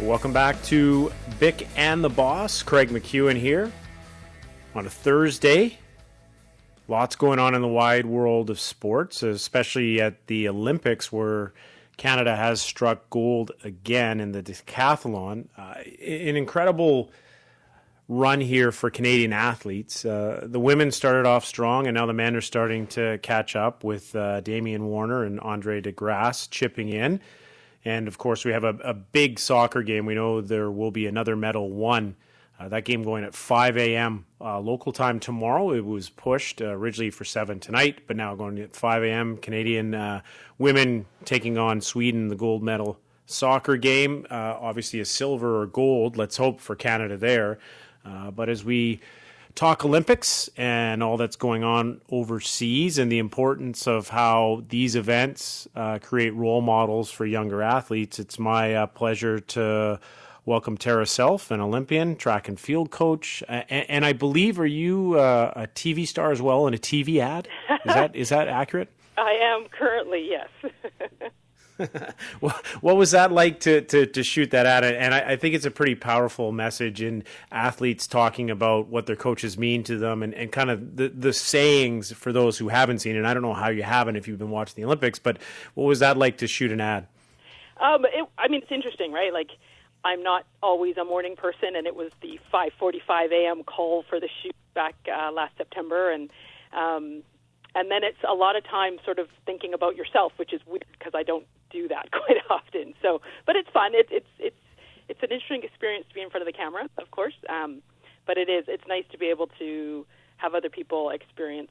Welcome back to Bick and the Boss. Craig McEwen here on a Thursday. Lots going on in the wide world of sports, especially at the Olympics, where Canada has struck gold again in the decathlon. Uh, an incredible run here for Canadian athletes. Uh, the women started off strong, and now the men are starting to catch up with uh, Damian Warner and Andre De Grasse chipping in. And of course, we have a, a big soccer game. We know there will be another medal won. Uh, that game going at 5 a.m. Uh, local time tomorrow. It was pushed uh, originally for 7 tonight, but now going at 5 a.m. Canadian uh, women taking on Sweden, the gold medal soccer game. Uh, obviously, a silver or gold. Let's hope for Canada there. Uh, but as we talk Olympics and all that's going on overseas and the importance of how these events uh, create role models for younger athletes, it's my uh, pleasure to welcome Tara Self, an Olympian, track and field coach, and, and I believe are you uh, a TV star as well in a TV ad? Is that is that accurate? I am currently, yes. what was that like to, to, to shoot that at? And I, I, think it's a pretty powerful message in athletes talking about what their coaches mean to them and, and kind of the, the sayings for those who haven't seen it. I don't know how you haven't if you've been watching the Olympics, but what was that like to shoot an ad? Um, it, I mean, it's interesting, right? Like, I'm not always a morning person, and it was the 5:45 a.m. call for the shoot back uh, last September, and um, and then it's a lot of time sort of thinking about yourself, which is weird because I don't do that quite often. So, but it's fun. It, it's it's it's an interesting experience to be in front of the camera, of course. Um, but it is it's nice to be able to have other people experience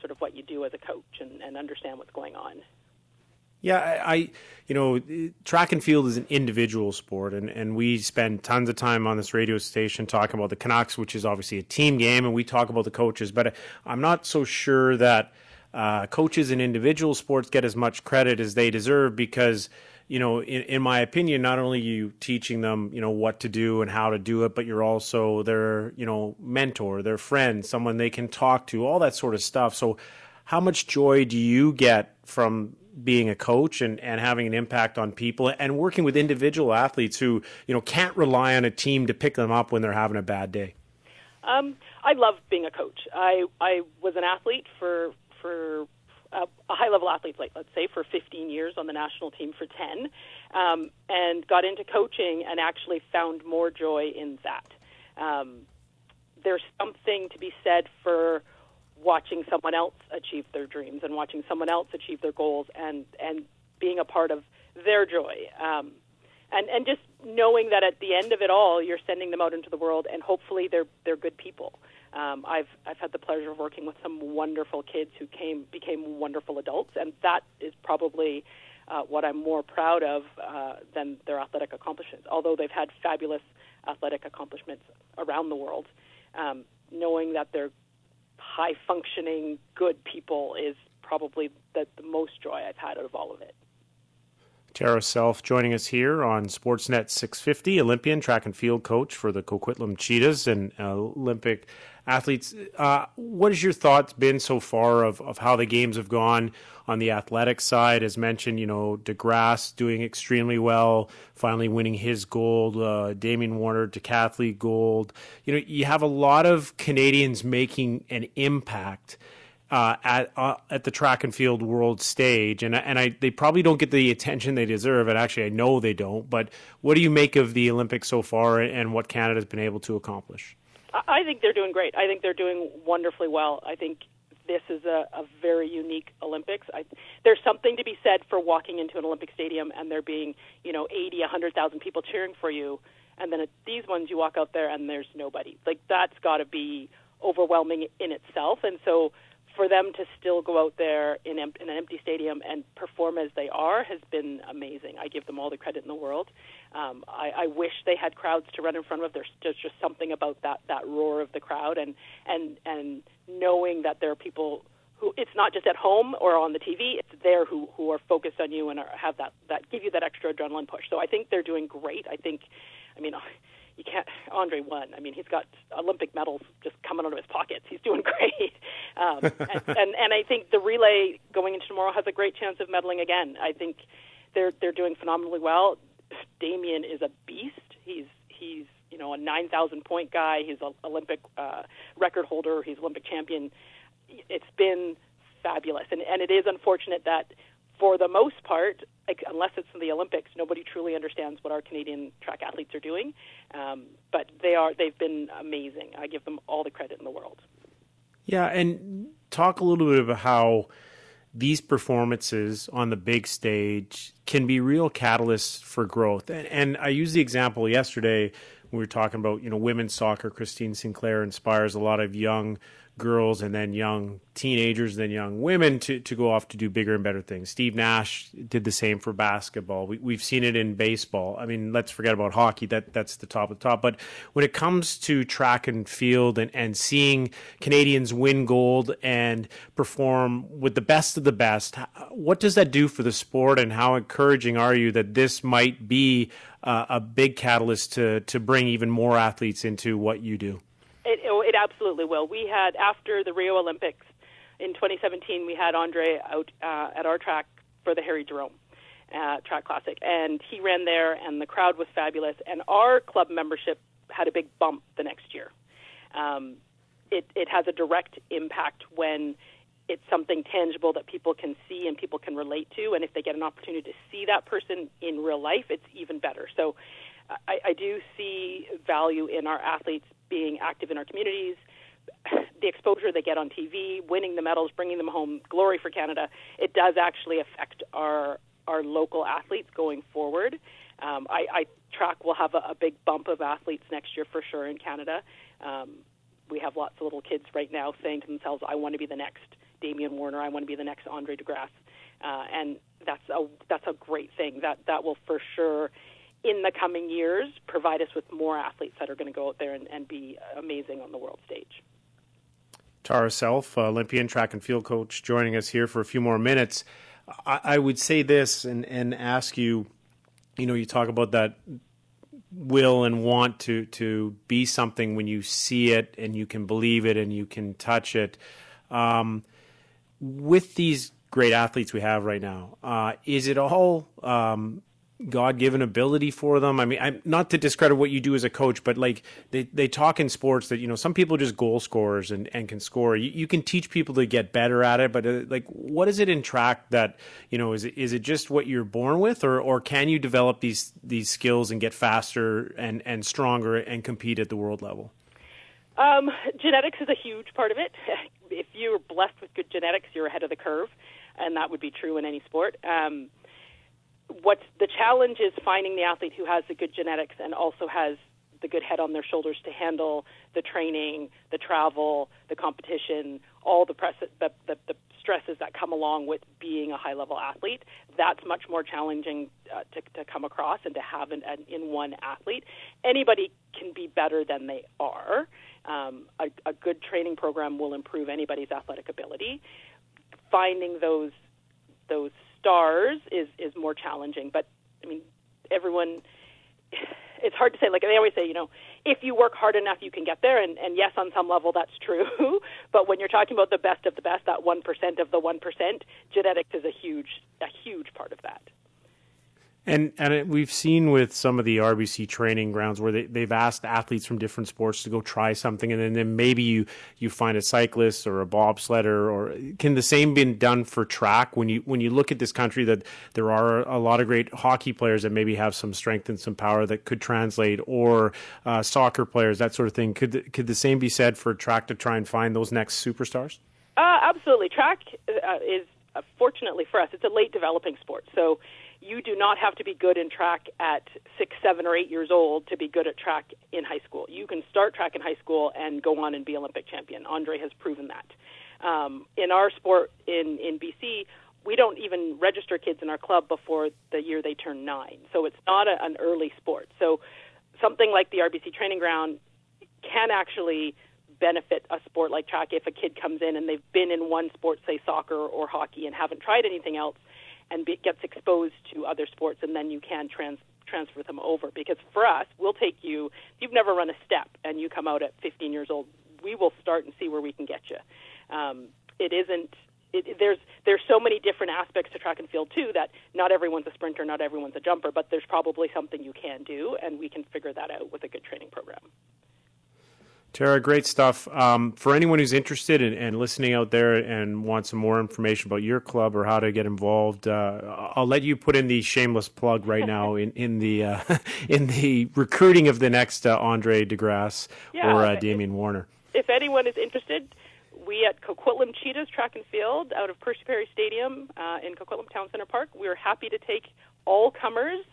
sort of what you do as a coach and, and understand what's going on. Yeah, I, I, you know, track and field is an individual sport, and, and we spend tons of time on this radio station talking about the Canucks, which is obviously a team game, and we talk about the coaches, but I'm not so sure that uh, coaches in individual sports get as much credit as they deserve because you know in, in my opinion not only you teaching them you know what to do and how to do it but you're also their you know mentor their friend someone they can talk to all that sort of stuff so how much joy do you get from being a coach and, and having an impact on people and working with individual athletes who you know can't rely on a team to pick them up when they're having a bad day um, I love being a coach. I I was an athlete for for a, a high level athlete, like let's say for 15 years on the national team for 10, um, and got into coaching and actually found more joy in that. Um, there's something to be said for watching someone else achieve their dreams and watching someone else achieve their goals and and being a part of their joy. Um, and and just knowing that at the end of it all, you're sending them out into the world, and hopefully they're they're good people. Um, I've I've had the pleasure of working with some wonderful kids who came became wonderful adults, and that is probably uh, what I'm more proud of uh, than their athletic accomplishments. Although they've had fabulous athletic accomplishments around the world, um, knowing that they're high functioning, good people is probably the, the most joy I've had out of all of it. Tara Self joining us here on Sportsnet 650, Olympian track and field coach for the Coquitlam Cheetahs and Olympic athletes. Uh, what has your thoughts been so far of, of how the games have gone on the athletic side? As mentioned, you know, De Grasse doing extremely well, finally winning his gold, uh, Damian Warner, decathlete gold. You know, you have a lot of Canadians making an impact uh, at uh, at the track and field world stage, and and I they probably don't get the attention they deserve, and actually I know they don't. But what do you make of the Olympics so far, and what Canada's been able to accomplish? I think they're doing great. I think they're doing wonderfully well. I think this is a, a very unique Olympics. I, there's something to be said for walking into an Olympic stadium and there being, you know, 80, 100,000 people cheering for you, and then at these ones you walk out there and there's nobody. Like that's got to be overwhelming in itself. And so for them to still go out there in, in an empty stadium and perform as they are has been amazing. I give them all the credit in the world. Um, I, I wish they had crowds to run in front of. There's just, just something about that that roar of the crowd and and and knowing that there are people who it's not just at home or on the TV. It's there who who are focused on you and are, have that that give you that extra adrenaline push. So I think they're doing great. I think, I mean you can't. Andre won. I mean, he's got Olympic medals just coming out of his pockets. He's doing great. Um, and, and and I think the relay going into tomorrow has a great chance of medaling again. I think they're they're doing phenomenally well. Damian is a beast. He's he's you know a 9,000 point guy. He's an Olympic uh, record holder. He's Olympic champion. It's been fabulous, and and it is unfortunate that for the most part, like, unless it's in the Olympics, nobody truly understands what our Canadian track athletes are doing. Um, but they are they've been amazing. I give them all the credit in the world. Yeah, and talk a little bit about how these performances on the big stage can be real catalysts for growth. And, and I used the example yesterday we were talking about, you know, women's soccer. Christine Sinclair inspires a lot of young girls and then young teenagers, then young women to, to go off to do bigger and better things. Steve Nash did the same for basketball. We, we've seen it in baseball. I mean, let's forget about hockey. That that's the top of the top. But when it comes to track and field and, and seeing Canadians win gold and perform with the best of the best, what does that do for the sport? And how encouraging are you that this might be uh, a big catalyst to to bring even more athletes into what you do? Absolutely will. We had after the Rio Olympics in 2017, we had Andre out uh, at our track for the Harry Jerome uh, Track Classic, and he ran there, and the crowd was fabulous. And our club membership had a big bump the next year. Um, it, it has a direct impact when it's something tangible that people can see and people can relate to. And if they get an opportunity to see that person in real life, it's even better. So I, I do see value in our athletes being active in our communities, the exposure they get on TV, winning the medals, bringing them home, glory for Canada. It does actually affect our our local athletes going forward. Um, I, I track will have a, a big bump of athletes next year for sure in Canada. Um, we have lots of little kids right now saying to themselves, "I want to be the next Damian Warner. I want to be the next Andre De Grasse," uh, and that's a that's a great thing. That that will for sure in the coming years provide us with more athletes that are going to go out there and, and be amazing on the world stage. Tara Self, Olympian track and field coach, joining us here for a few more minutes. I, I would say this and, and ask you, you know, you talk about that will and want to to be something when you see it and you can believe it and you can touch it. Um, with these great athletes we have right now, uh, is it all um, God given ability for them. I mean, I'm not to discredit what you do as a coach, but like they, they talk in sports that, you know, some people are just goal scorers and, and can score. You, you can teach people to get better at it, but uh, like, what is it in track that, you know, is it, is it just what you're born with or, or can you develop these, these skills and get faster and, and stronger and compete at the world level? Um, genetics is a huge part of it. If you're blessed with good genetics, you're ahead of the curve, and that would be true in any sport. Um, what's the challenge is finding the athlete who has the good genetics and also has the good head on their shoulders to handle the training, the travel, the competition, all the, press, the, the, the stresses that come along with being a high level athlete. That's much more challenging uh, to, to come across and to have an, an, in one athlete. Anybody can be better than they are. Um, a, a good training program will improve anybody's athletic ability. Finding those those stars is is more challenging. But I mean, everyone. It's hard to say. Like they always say, you know, if you work hard enough, you can get there. And, and yes, on some level, that's true. but when you're talking about the best of the best, that one percent of the one percent, genetics is a huge, a huge part of that. And and it, we've seen with some of the RBC training grounds where they, they've asked athletes from different sports to go try something, and then, then maybe you, you find a cyclist or a bobsledder, or can the same be done for track? When you when you look at this country, that there are a lot of great hockey players that maybe have some strength and some power that could translate, or uh, soccer players, that sort of thing. Could could the same be said for track to try and find those next superstars? Uh, absolutely, track uh, is uh, fortunately for us, it's a late developing sport, so you do not have to be good in track at six, seven, or eight years old to be good at track in high school. You can start track in high school and go on and be Olympic champion. Andre has proven that. Um, in our sport in, in BC, we don't even register kids in our club before the year they turn nine. So it's not a, an early sport. So something like the RBC training ground can actually benefit a sport like track if a kid comes in and they've been in one sport, say soccer or hockey, and haven't tried anything else and be, gets exposed to other sports, and then you can trans, transfer them over. Because for us, we'll take you. If you've never run a step and you come out at 15 years old, we will start and see where we can get you. Um, it isn't it, there's there's so many different aspects to track and field too that not everyone's a sprinter, not everyone's a jumper, but there's probably something you can do, and we can figure that out with a good training program. Tara, great stuff. Um, for anyone who's interested in, in, listening out there and wants some more information about your club or how to get involved, uh, I'll let you put in the shameless plug right now in in the uh, in the recruiting of the next uh, Andre De Grasse yeah, or uh, Damian Warner. If anyone is interested, we at Coquitlam Cheetahs Track and Field out of Percy Perry Stadium uh, in Coquitlam Town Center Park, we're happy to take all comers,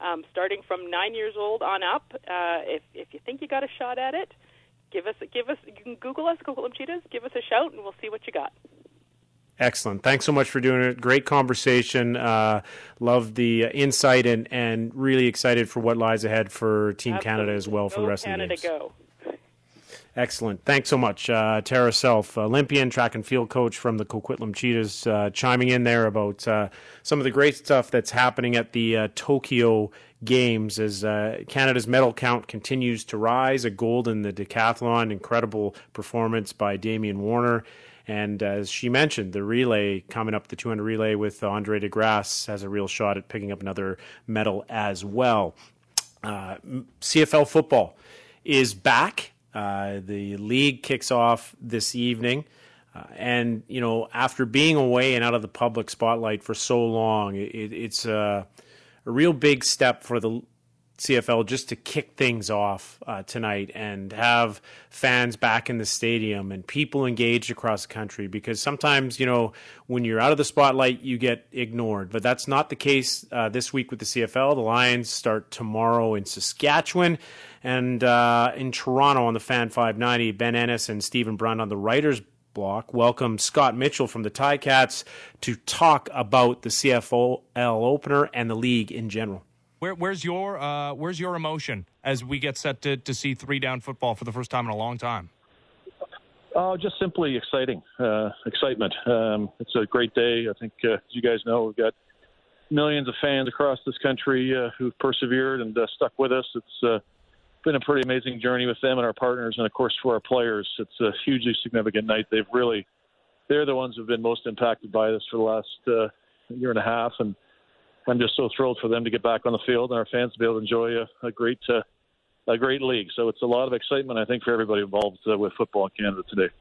um, starting from nine years old on up. Uh, if if you think you got a shot at it give us give us you can Google us, Google them Cheetahs, give us a shout, and we'll see what you got. Excellent. Thanks so much for doing it. Great conversation. Uh, love the uh, insight and, and really excited for what lies ahead for Team Absolutely. Canada as well for the rest Canada of the games. Go. Excellent. Thanks so much. Uh, Tara Self, Olympian track and field coach from the Coquitlam Cheetahs, uh, chiming in there about uh, some of the great stuff that's happening at the uh, Tokyo Games as uh, Canada's medal count continues to rise. A gold in the decathlon, incredible performance by Damian Warner. And as she mentioned, the relay coming up, the 200 relay with Andre De Grasse has a real shot at picking up another medal as well. Uh, CFL football is back. Uh, the league kicks off this evening. Uh, and, you know, after being away and out of the public spotlight for so long, it, it's uh, a real big step for the CFL just to kick things off uh, tonight and have fans back in the stadium and people engaged across the country because sometimes, you know, when you're out of the spotlight, you get ignored. But that's not the case uh, this week with the CFL. The Lions start tomorrow in Saskatchewan and uh, in Toronto on the Fan 590. Ben Ennis and Stephen Brunt on the writers block welcome Scott Mitchell from the Ticats to talk about the CFL opener and the league in general. Where, where's your uh, where's your emotion as we get set to, to see three down football for the first time in a long time? Oh, just simply exciting, uh, excitement. Um, it's a great day. I think, uh, as you guys know, we've got millions of fans across this country uh, who've persevered and uh, stuck with us. It's uh, been a pretty amazing journey with them and our partners, and of course for our players. It's a hugely significant night. They've really, they're the ones who've been most impacted by this for the last uh, year and a half, and I'm just so thrilled for them to get back on the field and our fans to be able to enjoy a, a great, uh, a great league. So it's a lot of excitement, I think, for everybody involved uh, with football in Canada today.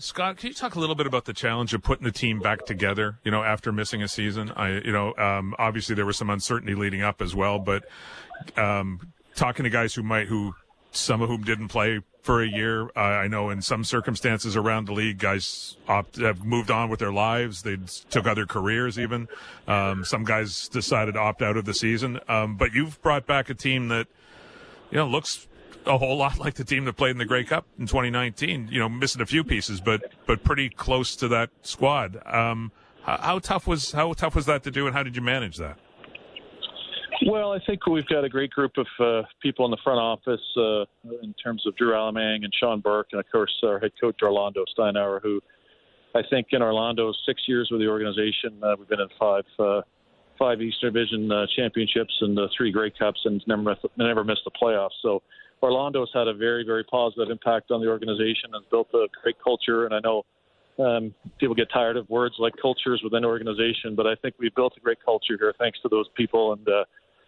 Scott, can you talk a little bit about the challenge of putting the team back together? You know, after missing a season, I, you know, um, obviously there was some uncertainty leading up as well, but um, talking to guys who might, who some of whom didn't play for a year. I know in some circumstances around the league, guys opt, have moved on with their lives. They took other careers even. Um, some guys decided to opt out of the season. Um, but you've brought back a team that, you know, looks a whole lot like the team that played in the Grey Cup in 2019. You know, missing a few pieces, but but pretty close to that squad. Um, how, how, tough was how tough was that to do, and how did you manage that? Well, I think we've got a great group of uh, people in the front office uh, in terms of Drew Allemang and Sean Burke, and of course our head coach Orlando Steinauer, who I think in Orlando's six years with the organization, uh, we've been in five uh, five Eastern Division uh, championships and uh, three Grey Cups, and never never missed the playoffs. So Orlando's had a very, very positive impact on the organization and built a great culture. And I know um, people get tired of words like cultures within an organization, but I think we've built a great culture here thanks to those people. And uh,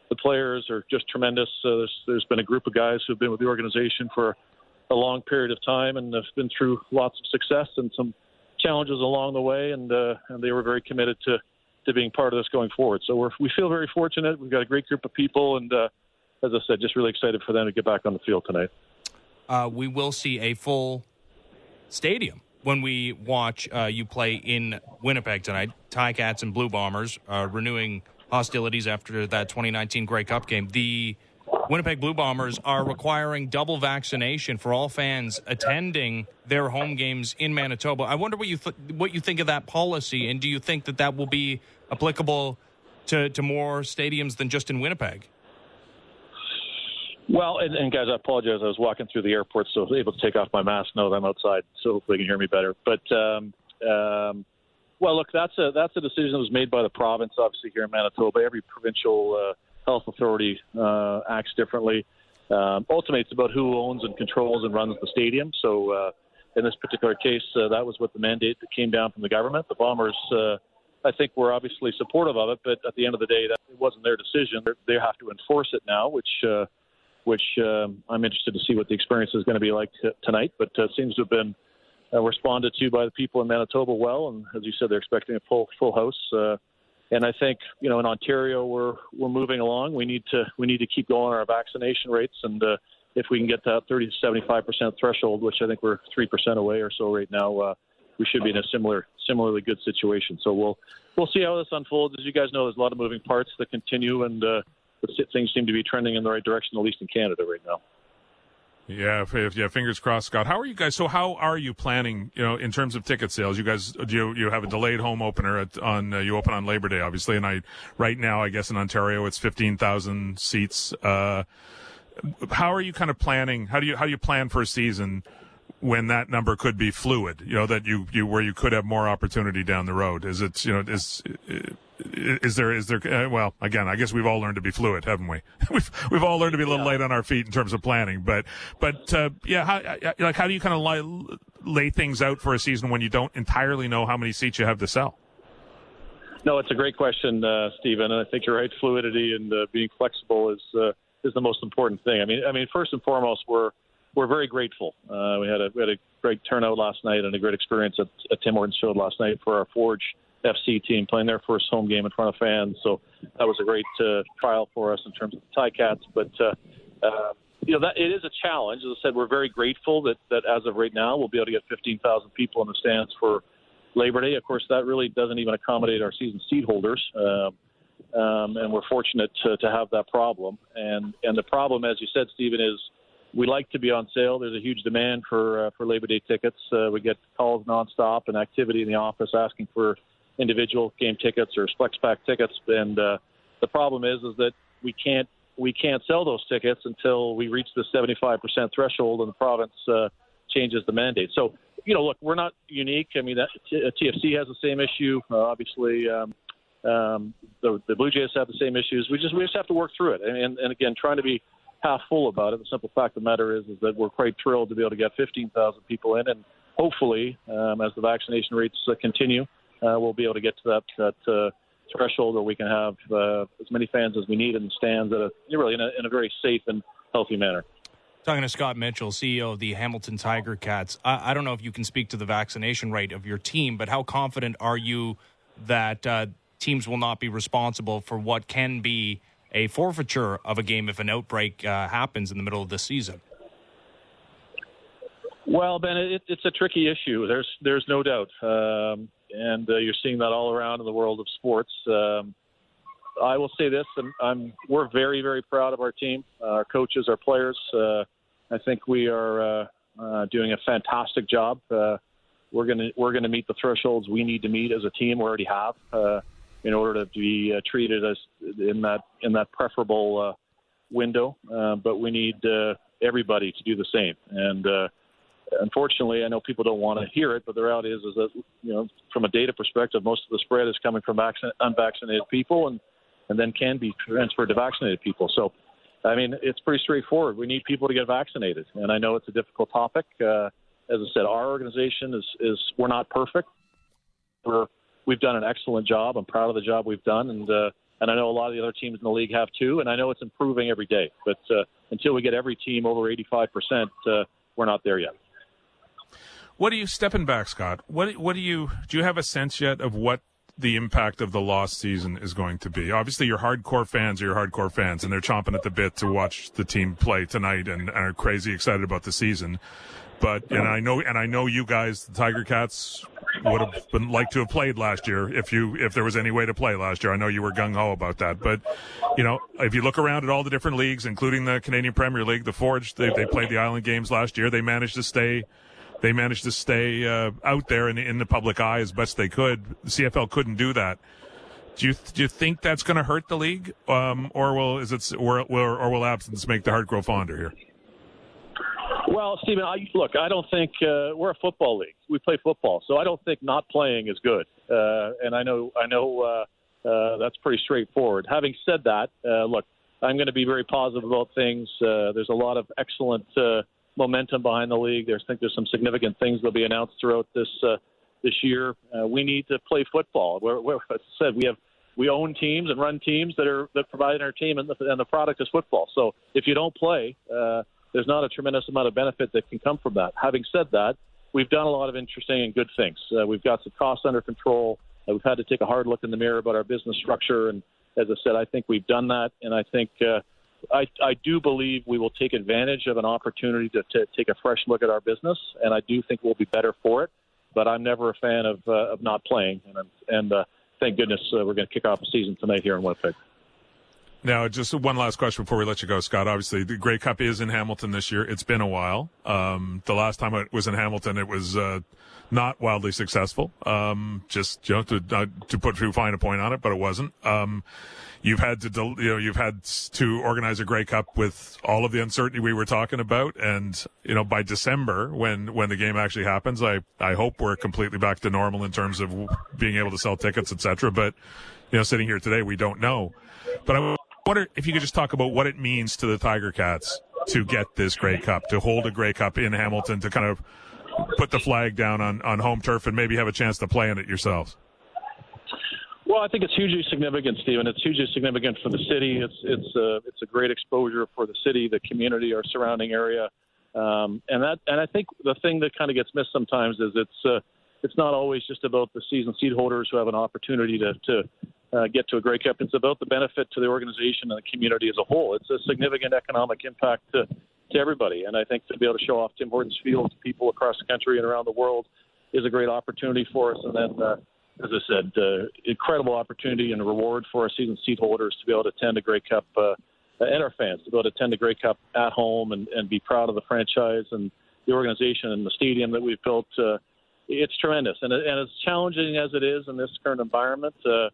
the players are just tremendous. Uh, there's, there's been a group of guys who've been with the organization for a long period of time and have been through lots of success and some challenges along the way. And, uh, and they were very committed to, to being part of this going forward. So we're, we feel very fortunate. We've got a great group of people and, uh, as I said, just really excited for them to get back on the field tonight. Uh, we will see a full stadium when we watch uh, you play in Winnipeg tonight. Ticats and Blue Bombers uh, renewing hostilities after that 2019 Grey Cup game. The Winnipeg Blue Bombers are requiring double vaccination for all fans attending their home games in Manitoba. I wonder what you th- what you think of that policy, and do you think that that will be applicable to, to more stadiums than just in Winnipeg? Well, and, and, guys, I apologize. I was walking through the airport, so I was able to take off my mask now that I'm outside, so hopefully you can hear me better. But um, um, well, look, that's a that's a decision that was made by the province. Obviously, here in Manitoba, every provincial uh, health authority uh, acts differently. Um, ultimately, it's about who owns and controls and runs the stadium. So, uh, in this particular case, uh, that was what the mandate that came down from the government. The Bombers, uh, I think, were obviously supportive of it, but at the end of the day, that it wasn't their decision. They have to enforce it now, which uh, which um, I'm interested to see what the experience is going to be like t- tonight. But uh, seems to have been uh, responded to by the people in Manitoba well, and as you said, they're expecting a full full house. Uh, and I think you know in Ontario we're we're moving along. We need to we need to keep going on our vaccination rates, and uh, if we can get that 30 to 75 percent threshold, which I think we're three percent away or so right now, uh, we should be in a similar similarly good situation. So we'll we'll see how this unfolds. As you guys know, there's a lot of moving parts that continue, and uh, things seem to be trending in the right direction, at least in Canada right now. Yeah, if, yeah. Fingers crossed, Scott. How are you guys? So, how are you planning? You know, in terms of ticket sales, you guys do you, you have a delayed home opener at, on uh, you open on Labor Day, obviously, and I right now, I guess in Ontario, it's fifteen thousand seats. Uh, how are you kind of planning? How do you how do you plan for a season when that number could be fluid? You know, that you you where you could have more opportunity down the road. Is it you know is is there is there uh, well again i guess we've all learned to be fluid haven't we we've we've all learned to be a little yeah. light on our feet in terms of planning but but uh, yeah how like how do you kind of lay, lay things out for a season when you don't entirely know how many seats you have to sell no it's a great question uh, stephen and i think you're right fluidity and uh, being flexible is uh, is the most important thing i mean i mean first and foremost we're we're very grateful. Uh, we had a we had a great turnout last night and a great experience at, at Tim Hortons Field last night for our Forge FC team playing their first home game in front of fans. So that was a great uh, trial for us in terms of the Ticats. But uh, uh, you know that it is a challenge. As I said, we're very grateful that that as of right now we'll be able to get 15,000 people in the stands for Labor Day. Of course, that really doesn't even accommodate our season seat holders. Um, um, and we're fortunate to, to have that problem. And and the problem, as you said, Stephen, is we like to be on sale. There's a huge demand for uh, for Labor Day tickets. Uh, we get calls nonstop and activity in the office asking for individual game tickets or flex pack tickets. And uh, the problem is, is that we can't we can't sell those tickets until we reach the 75% threshold and the province uh, changes the mandate. So, you know, look, we're not unique. I mean, that, TFC has the same issue. Uh, obviously, um, um, the, the Blue Jays have the same issues. We just we just have to work through it. And, and again, trying to be half full about it. The simple fact of the matter is, is that we're quite thrilled to be able to get 15,000 people in, and hopefully, um, as the vaccination rates uh, continue, uh, we'll be able to get to that that uh, threshold where we can have uh, as many fans as we need in the stands at a really in a, in a very safe and healthy manner. Talking to Scott Mitchell, CEO of the Hamilton Tiger Cats. I, I, don't know if you can speak to the vaccination rate of your team, but how confident are you that uh, teams will not be responsible for what can be a forfeiture of a game if an outbreak uh, happens in the middle of the season? Well, Ben, it, it's a tricky issue. There's there's no doubt. Um, and uh, you're seeing that all around in the world of sports. Um, I will say this: I'm, I'm, we're very, very proud of our team, uh, our coaches, our players. Uh, I think we are uh, uh, doing a fantastic job. Uh, we're gonna we're gonna meet the thresholds we need to meet as a team. We already have in order to be treated as in that in that preferable window. but we need everybody to do the same and unfortunately, I know people don't want to hear it, but the reality is, is that you know, from a data perspective, most of the spread is coming from vaccin- unvaccinated people, and and then can be transferred to vaccinated people. So, I mean, it's pretty straightforward. We need people to get vaccinated, and I know it's a difficult topic. Uh, as I said, our organization is is we're not perfect. We're we've done an excellent job. I'm proud of the job we've done, and uh, and I know a lot of the other teams in the league have too. And I know it's improving every day. But uh, until we get every team over 85 percent, uh, we're not there yet. What do you stepping back, Scott? What what do you do? You have a sense yet of what the impact of the lost season is going to be? Obviously, your hardcore fans are your hardcore fans, and they're chomping at the bit to watch the team play tonight, and, and are crazy excited about the season. But and I know and I know you guys, the Tiger Cats, would have been like to have played last year if you if there was any way to play last year. I know you were gung ho about that, but you know if you look around at all the different leagues, including the Canadian Premier League, the Forge, they, they played the Island Games last year. They managed to stay they managed to stay uh, out there in, in the public eye as best they could. The CFL couldn't do that. Do you do you think that's going to hurt the league, um, or will is it or, or will absence make the heart grow fonder here? Well, Stephen, I, look, I don't think uh, we're a football league. We play football, so I don't think not playing is good. Uh, and I know, I know uh, uh, that's pretty straightforward. Having said that, uh, look, I'm going to be very positive about things. Uh, there's a lot of excellent uh, momentum behind the league. There's, I think there's some significant things that'll be announced throughout this uh, this year. Uh, we need to play football. We're, we're, as I said, we have we own teams and run teams that are that provide entertainment, and the product is football. So if you don't play, uh, there's not a tremendous amount of benefit that can come from that. Having said that, we've done a lot of interesting and good things. Uh, we've got some costs under control. Uh, we've had to take a hard look in the mirror about our business structure, and as I said, I think we've done that, and I think. Uh, I, I do believe we will take advantage of an opportunity to, to take a fresh look at our business, and I do think we'll be better for it. But I'm never a fan of uh, of not playing, and and uh, thank goodness uh, we're going to kick off the season tonight here in Winnipeg. Now, just one last question before we let you go, Scott. Obviously, the Grey Cup is in Hamilton this year. It's been a while. Um, the last time it was in Hamilton, it was uh, not wildly successful. Um, just you know, to uh, to put too fine a point on it, but it wasn't. Um, you've had to you know you've had to organize a Grey Cup with all of the uncertainty we were talking about, and you know by December when when the game actually happens, I I hope we're completely back to normal in terms of being able to sell tickets, etc. But you know, sitting here today, we don't know. But I wonder if you could just talk about what it means to the Tiger Cats to get this Grey Cup, to hold a Grey Cup in Hamilton, to kind of put the flag down on, on home turf and maybe have a chance to play in it yourselves. Well, I think it's hugely significant, Stephen. It's hugely significant for the city. It's it's a it's a great exposure for the city, the community, our surrounding area, um, and that and I think the thing that kind of gets missed sometimes is it's uh, it's not always just about the season seat holders who have an opportunity to to uh, get to a Grey Cup. It's about the benefit to the organization and the community as a whole. It's a significant economic impact to to everybody, and I think to be able to show off Tim Hortons Field to people across the country and around the world is a great opportunity for us. And then, uh, as I said, uh, incredible opportunity and reward for our season seat holders to be able to attend a Grey Cup. Uh, and our fans to be able to attend a Grey Cup at home and, and be proud of the franchise and the organization and the stadium that we've built. Uh, it's tremendous, and, and as challenging as it is in this current environment, uh,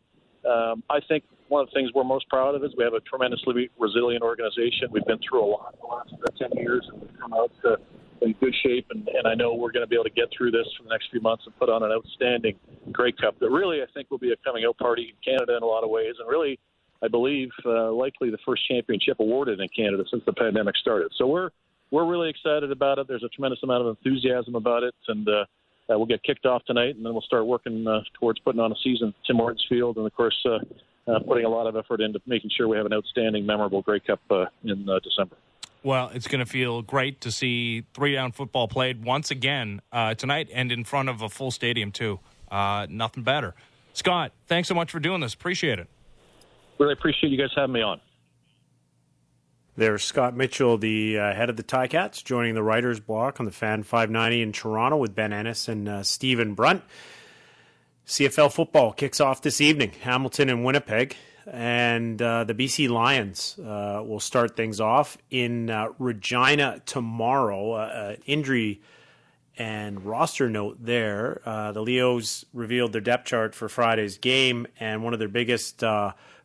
um, I think one of the things we're most proud of is we have a tremendously resilient organization. We've been through a lot in the last 10 years, and we've come out to, in good shape. And, and I know we're going to be able to get through this for the next few months and put on an outstanding Grey Cup that really I think will be a coming out party in Canada in a lot of ways, and really. I believe uh, likely the first championship awarded in Canada since the pandemic started. So we're we're really excited about it. There's a tremendous amount of enthusiasm about it, and uh, uh, we'll get kicked off tonight, and then we'll start working uh, towards putting on a season at Tim Hortons Field, and of course, uh, uh, putting a lot of effort into making sure we have an outstanding, memorable Grey Cup uh, in uh, December. Well, it's going to feel great to see three down football played once again uh, tonight and in front of a full stadium, too. Uh, nothing better. Scott, thanks so much for doing this. Appreciate it. Really appreciate you guys having me on. There's Scott Mitchell, the uh, head of the Ticats, joining the writers block on the Fan 590 in Toronto with Ben Ennis and uh, Stephen Brunt. CFL football kicks off this evening, Hamilton and Winnipeg, and uh, the BC Lions uh, will start things off in uh, Regina tomorrow. Uh, injury and roster note there. the Leos revealed their depth chart for Friday's game, and one of their biggest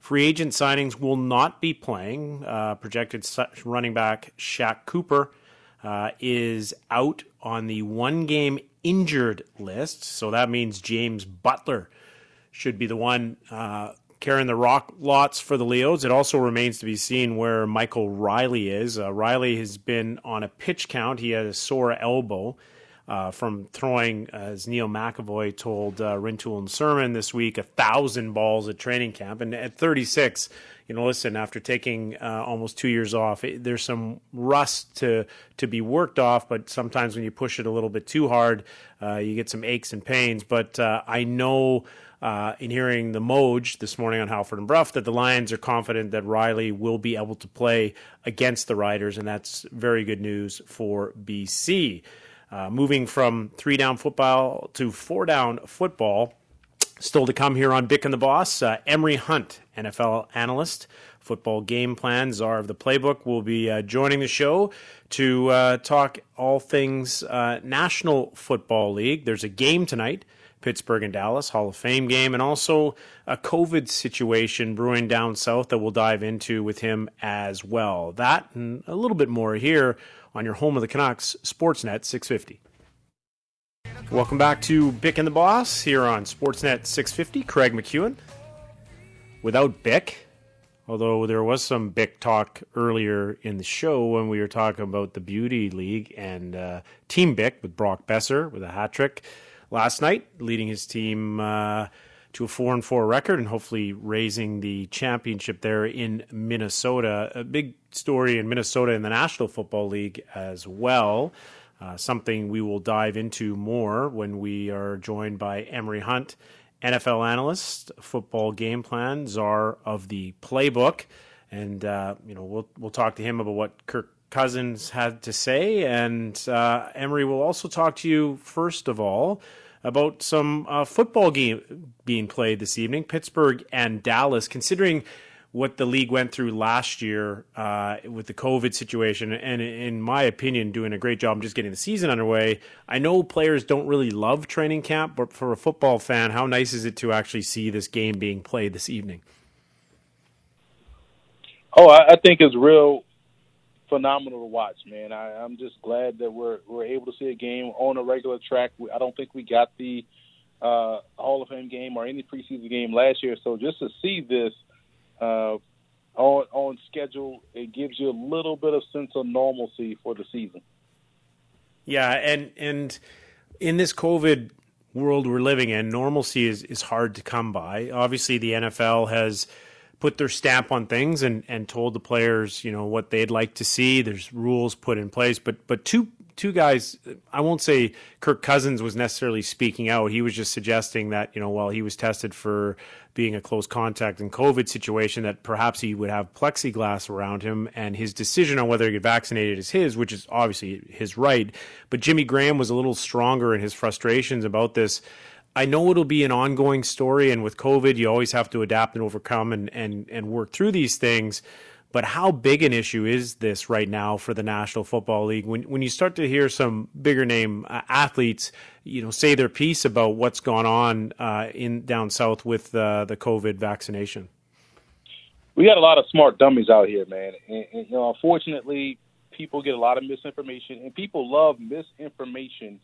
Free agent signings will not be playing. Uh, projected running back Shaq Cooper uh, is out on the one game injured list. So that means James Butler should be the one uh, carrying the rock lots for the Leos. It also remains to be seen where Michael Reilly is. Uh, Reilly has been on a pitch count, he had a sore elbow uh, from throwing, as Neil McEvoy told uh, Rintoul and Sermon this week, a thousand balls at training camp. And at 36, you know, listen, after taking uh, almost two years off, it, there's some rust to to be worked off. But sometimes when you push it a little bit too hard, uh, you get some aches and pains. But uh, I know. Uh, in hearing the Moj this morning on Halford and Brough that the Lions are confident that Reilly will be able to play against the Riders, and that's very good news for BC. Uh, moving from three down football to four down football. Still to come here on Bick and the Boss. Uh, Emory Hunt, NFL analyst, football game plan, czar of the playbook, will be uh, joining the show to uh, talk all things uh, National Football League. There's a game tonight. Pittsburgh and Dallas Hall of Fame game, and also a COVID situation brewing down south that we'll dive into with him as well. That and a little bit more here on your home of the Canucks, Sportsnet 650. Welcome back to Bick and the Boss here on Sportsnet 650. Craig McEwen. Without Bick, Although there was some Bick talk earlier in the show when we were talking about the Beauty League and uh, Team Bick with Brock Boeser with a hat trick last night, leading his team uh, to a four and four record and hopefully raising the championship there in Minnesota. A big story in Minnesota in the National Football League as well. Uh, something we will dive into more when we are joined by Emory Hunt NFL analyst, football game plan, czar of the playbook, and uh, you know we'll we'll talk to him about what Kirk Cousins had to say, and uh, Emory will also talk to you first of all about some uh, football game being played this evening, Pittsburgh and Dallas. Considering what the league went through last year uh, with the COVID situation, and in my opinion, doing a great job just getting the season underway. I know players don't really love training camp, but for a football fan, how nice is it to actually see this game being played this evening? Oh, I, I think it's real phenomenal to watch, man. I, I'm just glad that we're we're able to see a game on a regular track. I don't think we got the uh, Hall of Fame game or any preseason game last year, so just to see this uh, on on schedule, it gives you a little bit of sense of normalcy for the season. Yeah, and and in this COVID world we're living in, normalcy is is hard to come by. Obviously, the NFL has put their stamp on things and, and told the players, you know, what they'd like to see. There's rules put in place, but but two two guys. I won't say Kirk Cousins was necessarily speaking out. He was just suggesting that you know while he was tested for being a close contact in COVID situation, that perhaps he would have plexiglass around him, and his decision on whether to get vaccinated is his, which is obviously his right. But Jimmy Graham was a little stronger in his frustrations about this. I know it'll be an ongoing story, and with COVID, you always have to adapt and overcome and and and work through these things. But how big an issue is this right now for the National Football League? When when you start to hear some bigger name uh, athletes, you know, say their piece about what's gone on uh, in down south with uh, the COVID vaccination. We got a lot of smart dummies out here, man. And, and, you know, unfortunately, people get a lot of misinformation, and people love misinformation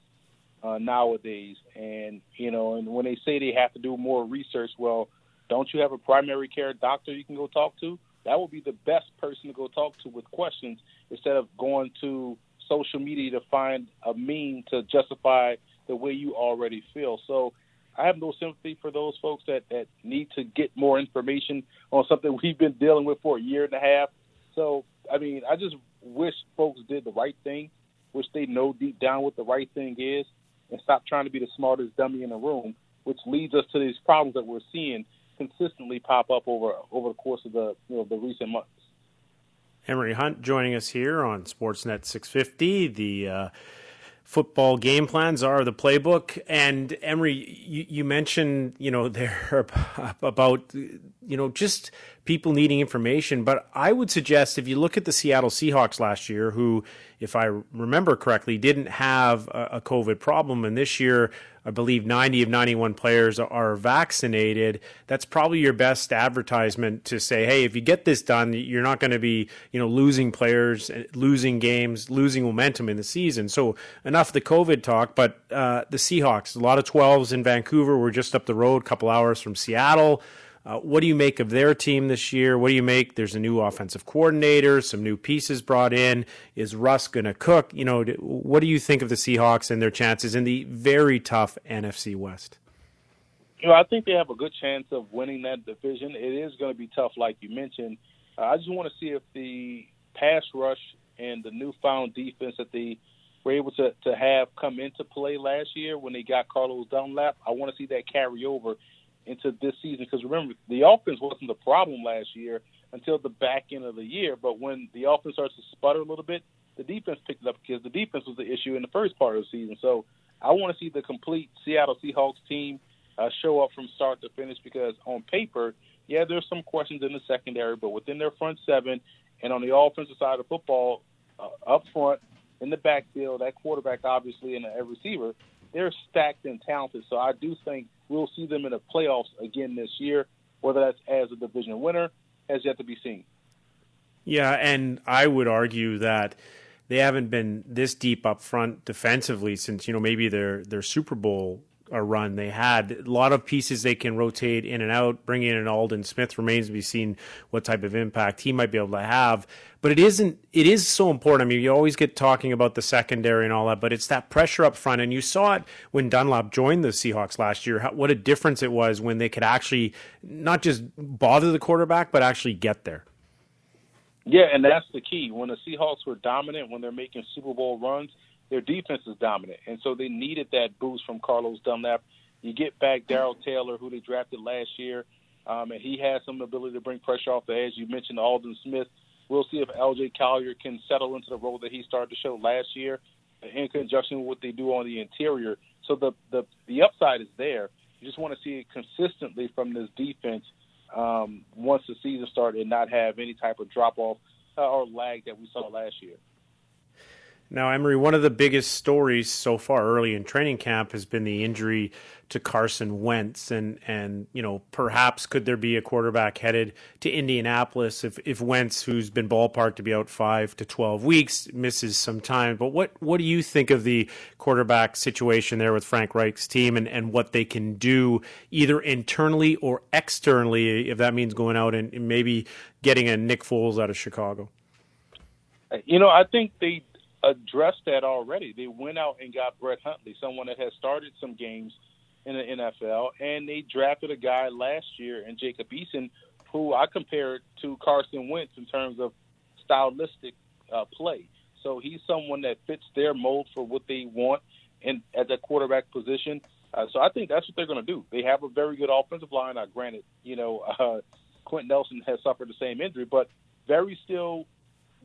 uh, nowadays. And you know, and when they say they have to do more research, well, don't you have a primary care doctor you can go talk to? that would be the best person to go talk to with questions instead of going to social media to find a mean to justify the way you already feel. So I have no sympathy for those folks that, that need to get more information on something we've been dealing with for a year and a half. So, I mean, I just wish folks did the right thing, wish they know deep down what the right thing is, and stop trying to be the smartest dummy in the room, which leads us to these problems that we're seeing consistently pop up over over the course of the you know the recent months. Emory Hunt joining us here on Sportsnet 650. The uh, football game plan czar the playbook. And Emory, you, you mentioned you know there about you know just people needing information, but I would suggest if you look at the Seattle Seahawks last year, who, if I remember correctly, didn't have a, a COVID problem, and this year I believe 90 of 91 players are vaccinated. That's probably your best advertisement to say, hey, if you get this done, you're not going to be, you know, losing players, losing games, losing momentum in the season. So enough of the COVID talk, but uh, the Seahawks, a lot of 12s in Vancouver. We're just up the road, a couple hours from Seattle. Uh, what do you make of their team this year? What do you make? There's a new offensive coordinator, some new pieces brought in. Is Russ going to cook? You know, what do you think of the Seahawks and their chances in the very tough NFC West? You know, I think they have a good chance of winning that division. It is going to be tough, like you mentioned. Uh, I just want to see if the pass rush and the newfound defense that they were able to, to have come into play last year when they got Carlos Dunlap. I want to see that carry over into this season because remember the offense wasn't the problem last year until the back end of the year. But when the offense starts to sputter a little bit, the defense picked it up because the defense was the issue in the first part of the season. So I want to see the complete Seattle Seahawks team uh, show up from start to finish because on paper, yeah, there's some questions in the secondary, but within their front seven and on the offensive side of football, uh, up front in the backfield, that quarterback obviously and a receiver, they're stacked and talented. So I do think we'll see them in the playoffs again this year. Whether that's as a division winner has yet to be seen. Yeah, and I would argue that they haven't been this deep up front defensively since you know maybe their their Super Bowl a run. They had a lot of pieces they can rotate in and out. Bringing in Aldon Smith remains to be seen what type of impact he might be able to have. But it isn't. It is so important. I mean, you always get talking about the secondary and all that, but it's that pressure up front. And you saw it when Dunlap joined the Seahawks last year. How, what a difference it was when they could actually not just bother the quarterback, but actually get there. Yeah, and that's the key. When the Seahawks were dominant, when they're making Super Bowl runs, their defense is dominant, and so they needed that boost from Carlos Dunlap. You get back Darrell Taylor, who they drafted last year, um, and he has some ability to bring pressure off the edge. You mentioned Aldon Smith. We'll see if L.J. Collier can settle into the role that he started to show last year, in conjunction with what they do on the interior. So the the the upside is there. You just want to see it consistently from this defense um, once the season started and not have any type of drop off uh, or lag that we saw last year. Now, Emory, one of the biggest stories so far early in training camp has been the injury to Carson Wentz, and and you know perhaps could there be a quarterback headed to Indianapolis if if Wentz, who's been ballparked to be out five to twelve weeks, misses some time. But what what do you think of the quarterback situation there with Frank Reich's team, and and what they can do either internally or externally, if that means going out and maybe getting a Nick Foles out of Chicago? You know, I think they addressed that already. They went out and got Brett Hundley, someone that has started some games in the NFL, and they drafted a guy last year in Jacob Eason, who I compared to Carson Wentz in terms of stylistic uh, play. So he's someone that fits their mold for what they want in at that quarterback position. Uh, so I think that's what they're going to do. They have a very good offensive line. Now, granted, you know, uh, Quenton Nelson has suffered the same injury, but very still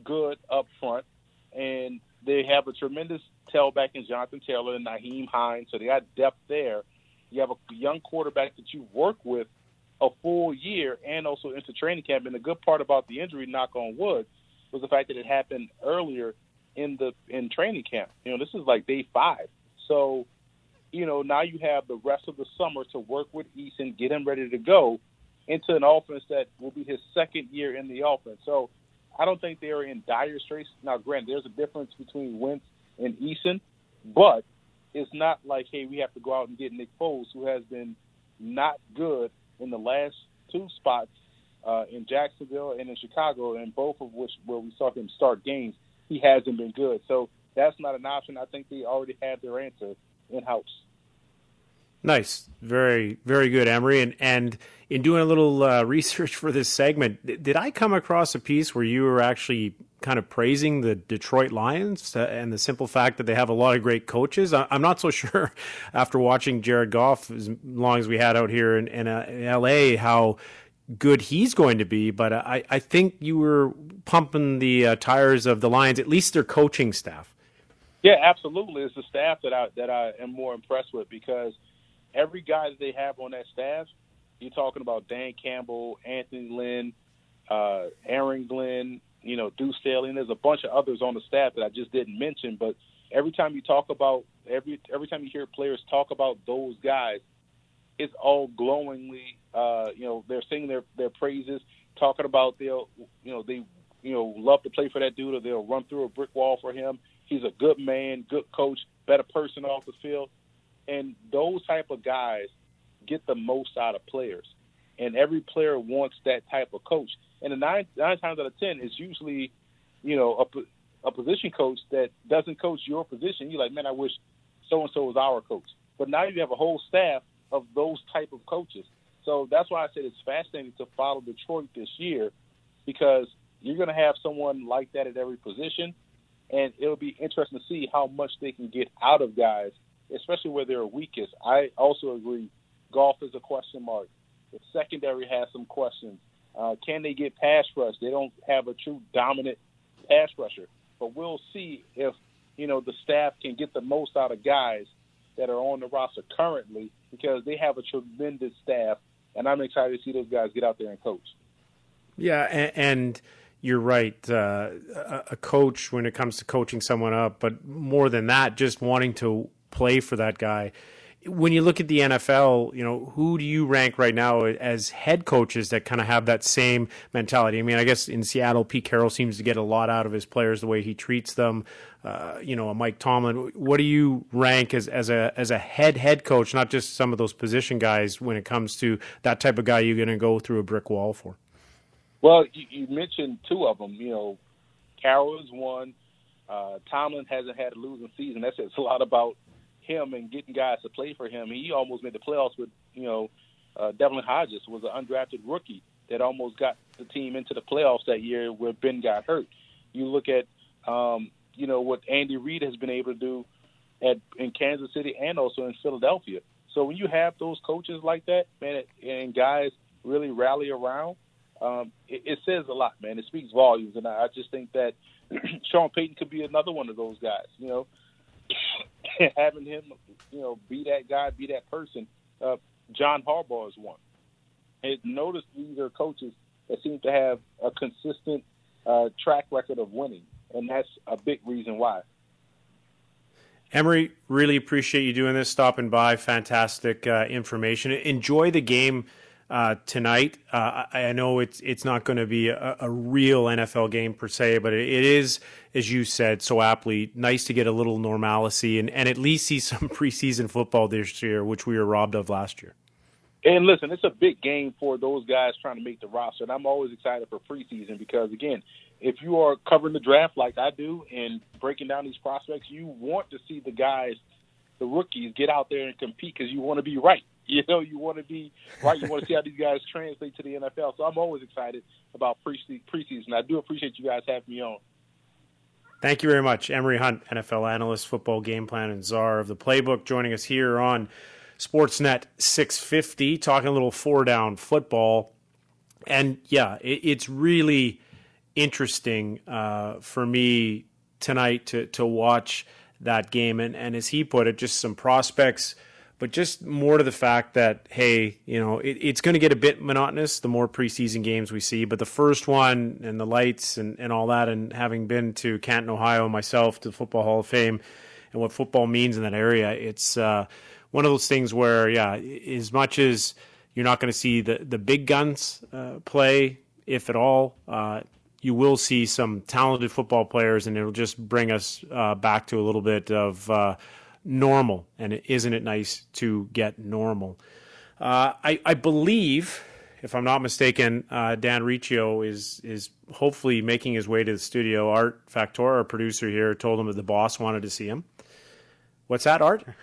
good up front and they have a tremendous tailback in Jonathan Taylor and Nyheim Hines, so they got depth there. You have a young quarterback that you work with a full year and also into training camp. And the good part about the injury, knock on wood, was the fact that it happened earlier in the in training camp. You know, this is like day five. So, you know, now you have the rest of the summer to work with Eason, get him ready to go into an offense that will be his second year in the offense. So I don't think they are in dire straits. Now, granted, there's a difference between Wentz and Eason, but it's not like, hey, we have to go out and get Nick Foles, who has been not good in the last two spots uh, in Jacksonville and in Chicago, and both of which where we saw him start games, he hasn't been good. So that's not an option. I think they already have their answer in house. Nice, very, very good, Emory. And and in doing a little uh, research for this segment, did I come across a piece where you were actually kind of praising the Detroit Lions uh, and the simple fact that they have a lot of great coaches? I, am not so sure after watching Jared Goff as long as we had out here in, in, uh, in L.A. how good he's going to be. But I, I think you were pumping the uh, tires of the Lions, at least their coaching staff. Yeah, absolutely. It's the staff that I that I am more impressed with because every guy that they have on that staff, you're talking about Dan Campbell, Anthony Lynn, uh, Aaron Glenn, you know, Deuce Staley, and there's a bunch of others on the staff that I just didn't mention. But every time you talk about every every time you hear players talk about those guys, it's all glowingly. Uh, you know, they're singing their their praises, talking about they'll you know they you know love to play for that dude or they'll run through a brick wall for him. He's a good man, good coach, better person off the field and those type of guys get the most out of players. And every player wants that type of coach. And the nine nine times out of ten is usually, you know, a, a position coach that doesn't coach your position. You're like, man, I wish so and so was our coach. But now you have a whole staff of those type of coaches. So that's why I said it's fascinating to follow Detroit this year because you're going to have someone like that at every position, and it'll be interesting to see how much they can get out of guys especially where they're weakest. I also agree. Goff is a question mark. The secondary has some questions. Uh, can they get pass rush? They don't have a true dominant pass rusher, but we'll see if you know the staff can get the most out of guys that are on the roster currently because they have a tremendous staff, and I'm excited to see those guys get out there and coach. Yeah, and, and you're right. Uh, a coach when it comes to coaching someone up, but more than that, just wanting to play for that guy when you look at the NFL, you know, who do you rank right now as head coaches that kind of have that same mentality? I mean, I guess in Seattle, Pete Carroll seems to get a lot out of his players, the way he treats them. Uh, you know, a Mike Tomlin. What do you rank as, as a as a head head coach, not just some of those position guys, when it comes to that type of guy you're going to go through a brick wall for? Well, you, you mentioned two of them. You know, Carroll is one. Uh, Tomlin hasn't had a losing season. That says a lot about him and getting guys to play for him. He almost made the playoffs with, you know, uh, Devlin Hodges was an undrafted rookie that almost got the team into the playoffs that year where Ben got hurt. You look at, um, you know, what Andy Reid has been able to do at in Kansas City and also in Philadelphia. So when you have those coaches like that, man, and guys really rally around, um, it, it says a lot, man. It speaks volumes, and I, I just think that Sean Payton could be another one of those guys. You know, having him, you know, be that guy, be that person. Uh, John Harbaugh is one. And notice these are coaches that seem to have a consistent uh, track record of winning, and that's a big reason why. Emory, really appreciate you doing this, stopping by. Fantastic uh, information. Enjoy the game uh, tonight. Uh, I, I, know it's it's not going to be a, a, real NFL game per se, but it, it is, as you said so aptly, nice to get a little normalcy and, and at least see some preseason football this year, which we were robbed of last year. And listen, it's a big game for those guys trying to make the roster, and I'm always excited for preseason because again, if you are covering the draft like I do and breaking down these prospects, you want to see the guys, the rookies, get out there and compete because you want to be right. You know, you want to be right. You want to see how these guys translate to the NFL. So I'm always excited about preseason. I do appreciate you guys having me on. Thank you very much, Emory Hunt, NFL analyst, football game plan, and czar of the playbook, joining us here on Sportsnet 650, talking a little four down football. And yeah, it, it's really interesting uh, for me tonight to to watch that game. And, and as he put it, just some prospects but just more to the fact that hey, you know, it, it's going to get a bit monotonous the more preseason games we see. But the first one and the lights and, and all that, and having been to Canton, Ohio myself, to the Football Hall of Fame, and what football means in that area, it's uh, one of those things where, yeah, as much as you're not going to see the the big guns uh, play, if at all. Uh, you will see some talented football players, and it'll just bring us uh, back to a little bit of uh, normal, and isn't it nice to get normal? Uh, I, I, believe, if I'm not mistaken, uh, Dan Riccio is is hopefully making his way to the studio. Art Factor, our producer here, told him that the boss wanted to see him. What's that, Art?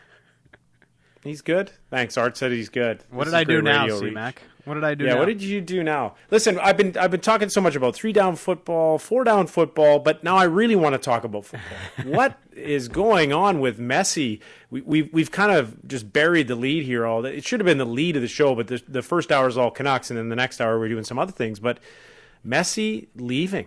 He's good. Thanks. Art said he's good. What this did I do now, C Mac? What did I do? Yeah, now? what did you do now? Listen, I've been I've been talking so much about three down football, four down football, but now I really want to talk about football. what is going on with Messi? We, we've we've kind of just buried the lead here. All it should have been the lead of the show, but the the first hour is all Canucks, and then the next hour we're doing some other things. But Messi leaving.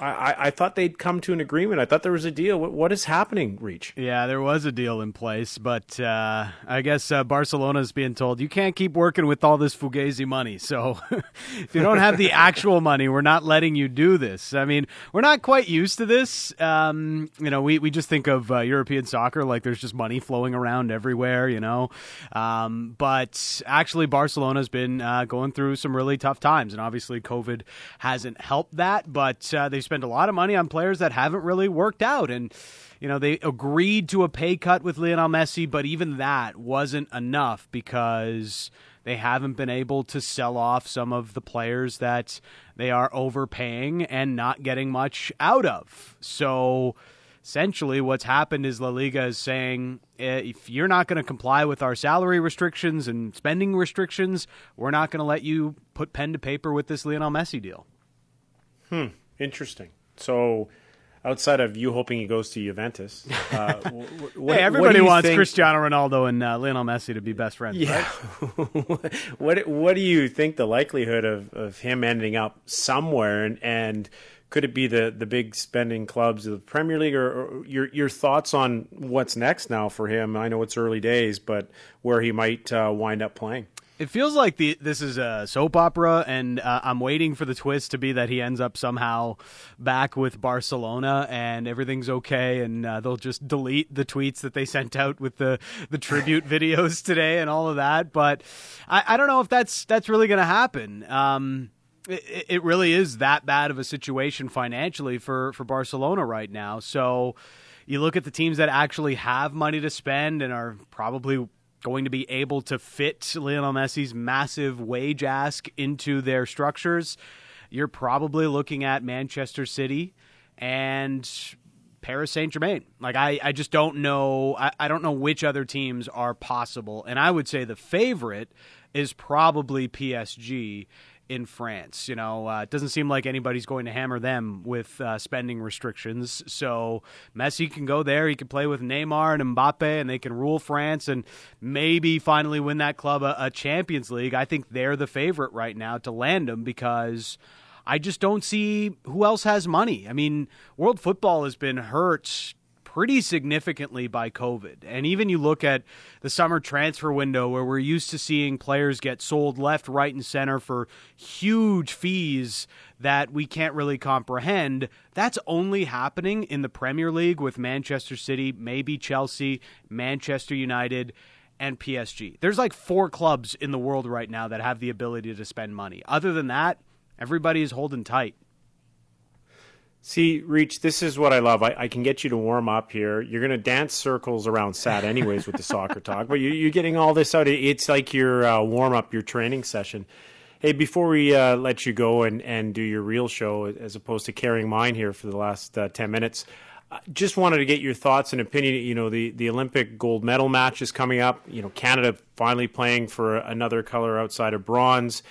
I, I, thought they'd come to an agreement. I thought there was a deal. What, what is happening, Reach? Yeah, there was a deal in place, but uh, I guess uh, Barcelona is being told you can't keep working with all this Fugazi money. So if you don't have the actual money, we're not letting you do this. I mean, we're not quite used to this. Um, you know, we, we just think of uh, European soccer like there's just money flowing around everywhere, you know. Um, but actually, Barcelona's been uh, going through some really tough times, and obviously, COVID hasn't helped that, but uh, they've spend a lot of money on players that haven't really worked out. And, you know, they agreed to a pay cut with Lionel Messi, but even that wasn't enough because they haven't been able to sell off some of the players that they are overpaying and not getting much out of. So essentially what's happened is La Liga is saying eh, if you're not going to comply with our salary restrictions and spending restrictions, we're not going to let you put pen to paper with this Lionel Messi deal. Hmm. Interesting. So, outside of you hoping he goes to Juventus, uh, what, hey, everybody wants think... Cristiano Ronaldo and uh, Lionel Messi to be best friends. Yeah. Right? what What do you think the likelihood of, of him ending up somewhere and and could it be the, the big spending clubs of the Premier League, or, or, your your thoughts on what's next now for him? I know it's early days, but where he might uh, wind up playing. It feels like the this is a soap opera, and uh, I'm waiting for the twist to be that he ends up somehow back with Barcelona and everything's okay, and uh, they'll just delete the tweets that they sent out with the the tribute videos today and all of that. But I, I don't know if that's that's really going to happen. Um, it, it really is that bad of a situation financially for for Barcelona right now. So you look at the teams that actually have money to spend and are probably going to be able to fit Lionel Messi's massive wage ask into their structures, you're probably looking at Manchester City and Paris Saint Germain. Like I, I just don't know I, I don't know which other teams are possible. And I would say the favorite is probably PSG in France. You know, uh, it doesn't seem like anybody's going to hammer them with uh, spending restrictions. So Messi can go there. He can play with Neymar and Mbappe, and they can rule France and maybe finally win that club a, a Champions League. I think they're the favorite right now to land him because. I just don't see who else has money. I mean, world football has been hurt pretty significantly by COVID. And even you look at the summer transfer window where we're used to seeing players get sold left, right, and center for huge fees that we can't really comprehend. That's only happening in the Premier League with Manchester City, maybe Chelsea, Manchester United and PSG. There's like four clubs in the world right now that have the ability to spend money. Other than that, everybody is holding tight. See, Reach, this is what I love. I, I can get you to warm up here. You're going to dance circles around SAT anyways with the soccer talk, but you, are getting all this out. It's like your uh, warm up, your training session. Hey, before we uh, let you go and, and do your real show, as opposed to carrying mine here for the last uh, 10 minutes, I just wanted to get your thoughts and opinion. You know, the, the Olympic gold medal match is coming up. You know, Canada finally playing for another color outside of bronze.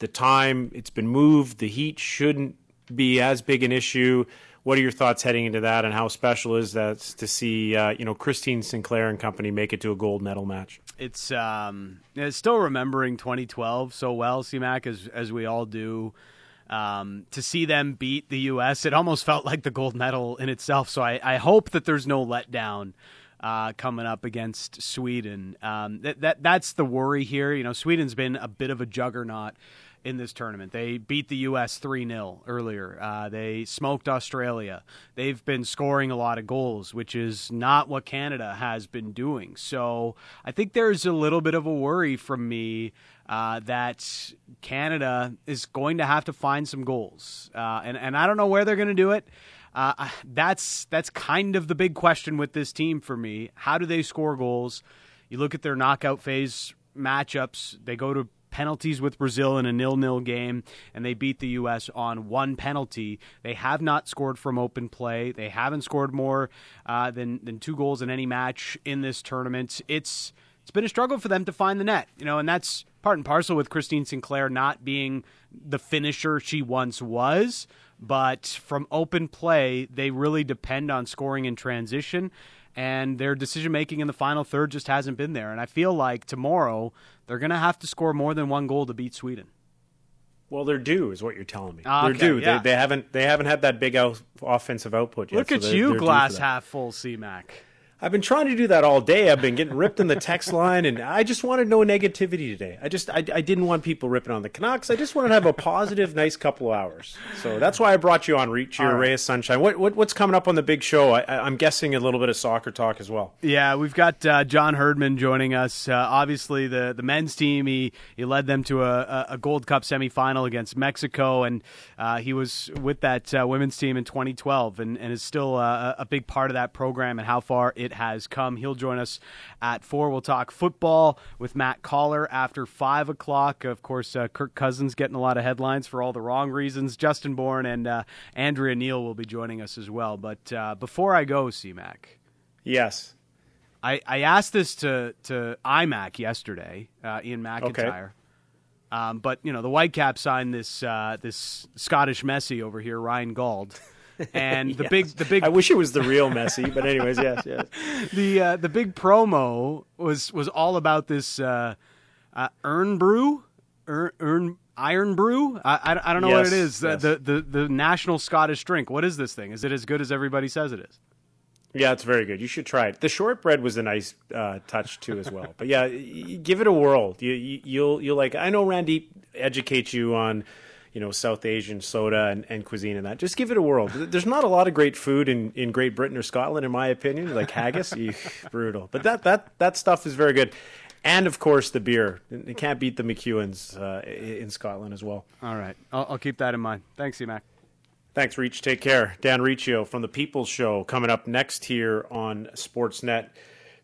The time, it's been moved. The heat shouldn't be as big an issue. What are your thoughts heading into that, and how special is that to see uh, you know Christine Sinclair and company make it to a gold medal match? It's um, it's still remembering 2012 so well, CMAC, as as we all do. Um, to see them beat the U.S., it almost felt like the gold medal in itself. So I, I hope that there's no letdown uh, coming up against Sweden. Um, that, that that's the worry here. You know, Sweden's been a bit of a juggernaut in this tournament. They beat the U.S. 3 0 earlier. Uh, they smoked Australia. They've been scoring a lot of goals, which is not what Canada has been doing. So I think there's a little bit of a worry from me uh, that Canada is going to have to find some goals. Uh, and, and I don't know where they're going to do it. Uh, that's that's kind of the big question with this team for me. How do they score goals? You look at their knockout phase matchups; they go to penalties with Brazil in a nil-nil game, and they beat the U.S. on one penalty. They have not scored from open play. They haven't scored more uh, than than two goals in any match in this tournament. It's it's been a struggle for them to find the net, you know, and that's part and parcel with Christine Sinclair not being the finisher she once was. But from open play, they really depend on scoring in transition and their decision making in the final third just hasn't been there. And I feel like tomorrow they're going to have to score more than one goal to beat Sweden. Well, they're due, is what you're telling me. Ah, okay, they're due. Yeah. They, they, haven't. They haven't had that big out, offensive output yet. Look so at you, glass half full, CMAC. I've been trying to do that all day. I've been getting ripped in the text line, and I just wanted no negativity today. I just I, I didn't want people ripping on the Canucks. I just wanted to have a positive, nice couple of hours. So that's why I brought you on Reach Your right. Ray of Sunshine. What, what what's coming up on the big show? I, I'm guessing a little bit of soccer talk as well. Yeah, we've got uh, John Herdman joining us. Uh, obviously, the the men's team he he led them to a, a- a Gold Cup semifinal against Mexico, and uh, he was with that uh, women's team in 2012, and, and is still uh, a big part of that program and how far it has come. He'll join us at four. We'll talk football with Matt Collar after five o'clock. Of course, uh, Kirk Cousins getting a lot of headlines for all the wrong reasons. Justin Bourne and uh, Andrea Neal will be joining us as well. But uh, before I go, CMAC. Yes. I, I asked this to, to iMac yesterday, uh, Ian McIntyre. Um, but you know the Whitecaps signed this uh, this Scottish Messi over here, Ryan Gauld, and the big the big I wish it was the real Messi, but anyways, yes, yes. the uh, the big promo was was all about this uh, uh, Earn Brew, Earn, Earn Iron Brew. I, I, I don't know what it is. The- yes. The, the the national Scottish drink. What is this thing? Is it as good as everybody says it is? Yeah, it's very good. You should try it. The shortbread was a nice uh, touch too, as well. But yeah, give it a whirl. You, you, you'll you'll like. I know Randy educates you on you know South Asian soda and, and cuisine and that. Just give it a whirl. There's not a lot of great food in, in Great Britain or Scotland, in my opinion. Like haggis, eek, brutal. But that that that stuff is very good. And of course, the beer. You can't beat the McEwan's uh, in Scotland as well. All right, I'll, I'll keep that in mind. Thanks, you, Mac. Thanks, Reach. Take care. Dan Riccio from the People's Show coming up next here on Sportsnet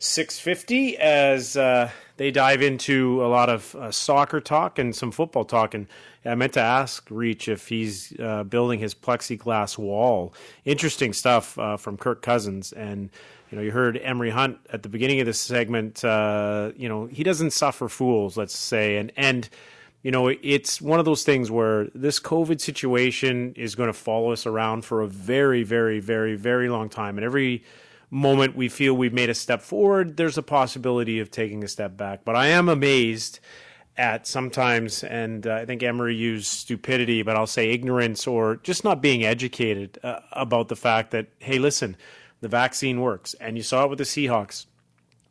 650 as uh, they dive into a lot of uh, soccer talk and some football talk. And I meant to ask Reach if he's uh, building his plexiglass wall. Interesting stuff uh, from Kirk Cousins. And, you know, you heard Emory Hunt at the beginning of this segment. Uh, you know, he doesn't suffer fools, let's say. And, and, you know, it's one of those things where this COVID situation is going to follow us around for a very, very, very, very long time. And every moment we feel we've made a step forward, there's a possibility of taking a step back. But I am amazed at sometimes, and uh, I think Emory used stupidity, but I'll say ignorance or just not being educated uh, about the fact that, hey, listen, the vaccine works. And you saw it with the Seahawks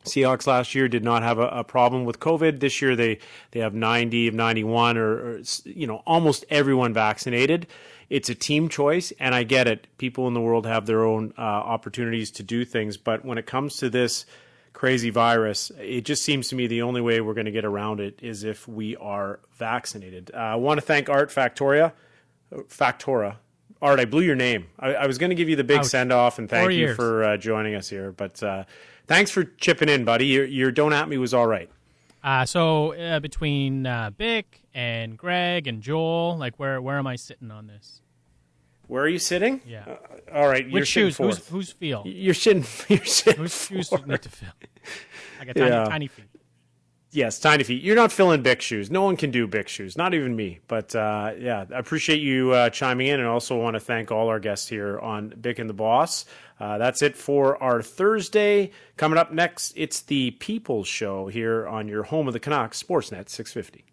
Seahawks last year did not have a, a, problem with COVID. This year they they have 90 of 91 or, or, you know almost everyone vaccinated. It's a team choice, and I get it. People in the world have their own uh, opportunities to do things, but when it comes to this crazy virus, it just seems to me the only way we're going to get around it is if we are vaccinated. Uh, I want to thank Art Factoria, Factora. Art, I blew your name. I, I was going to give you the big send off and thank Four you years. for uh, joining us here, but uh, Thanks for chipping in, buddy. Your, your don't at me was all right. Uh, so uh, between uh, Bick and Greg and Joel, like where where am I sitting on this? Where are you sitting? Yeah. Uh, all right. Which shoes? Who's, who's feel? You're sitting. You're sitting. Whose shoes do you need to fill? I got tiny, yeah. tiny feet. Yes, tiny feet. You're not filling big shoes. No one can do big shoes, not even me. But uh, yeah, I appreciate you uh, chiming in, and also want to thank all our guests here on Bick and the Boss. Uh, that's it for our Thursday. Coming up next, it's the People's Show here on your home of the Canucks, Sportsnet 650.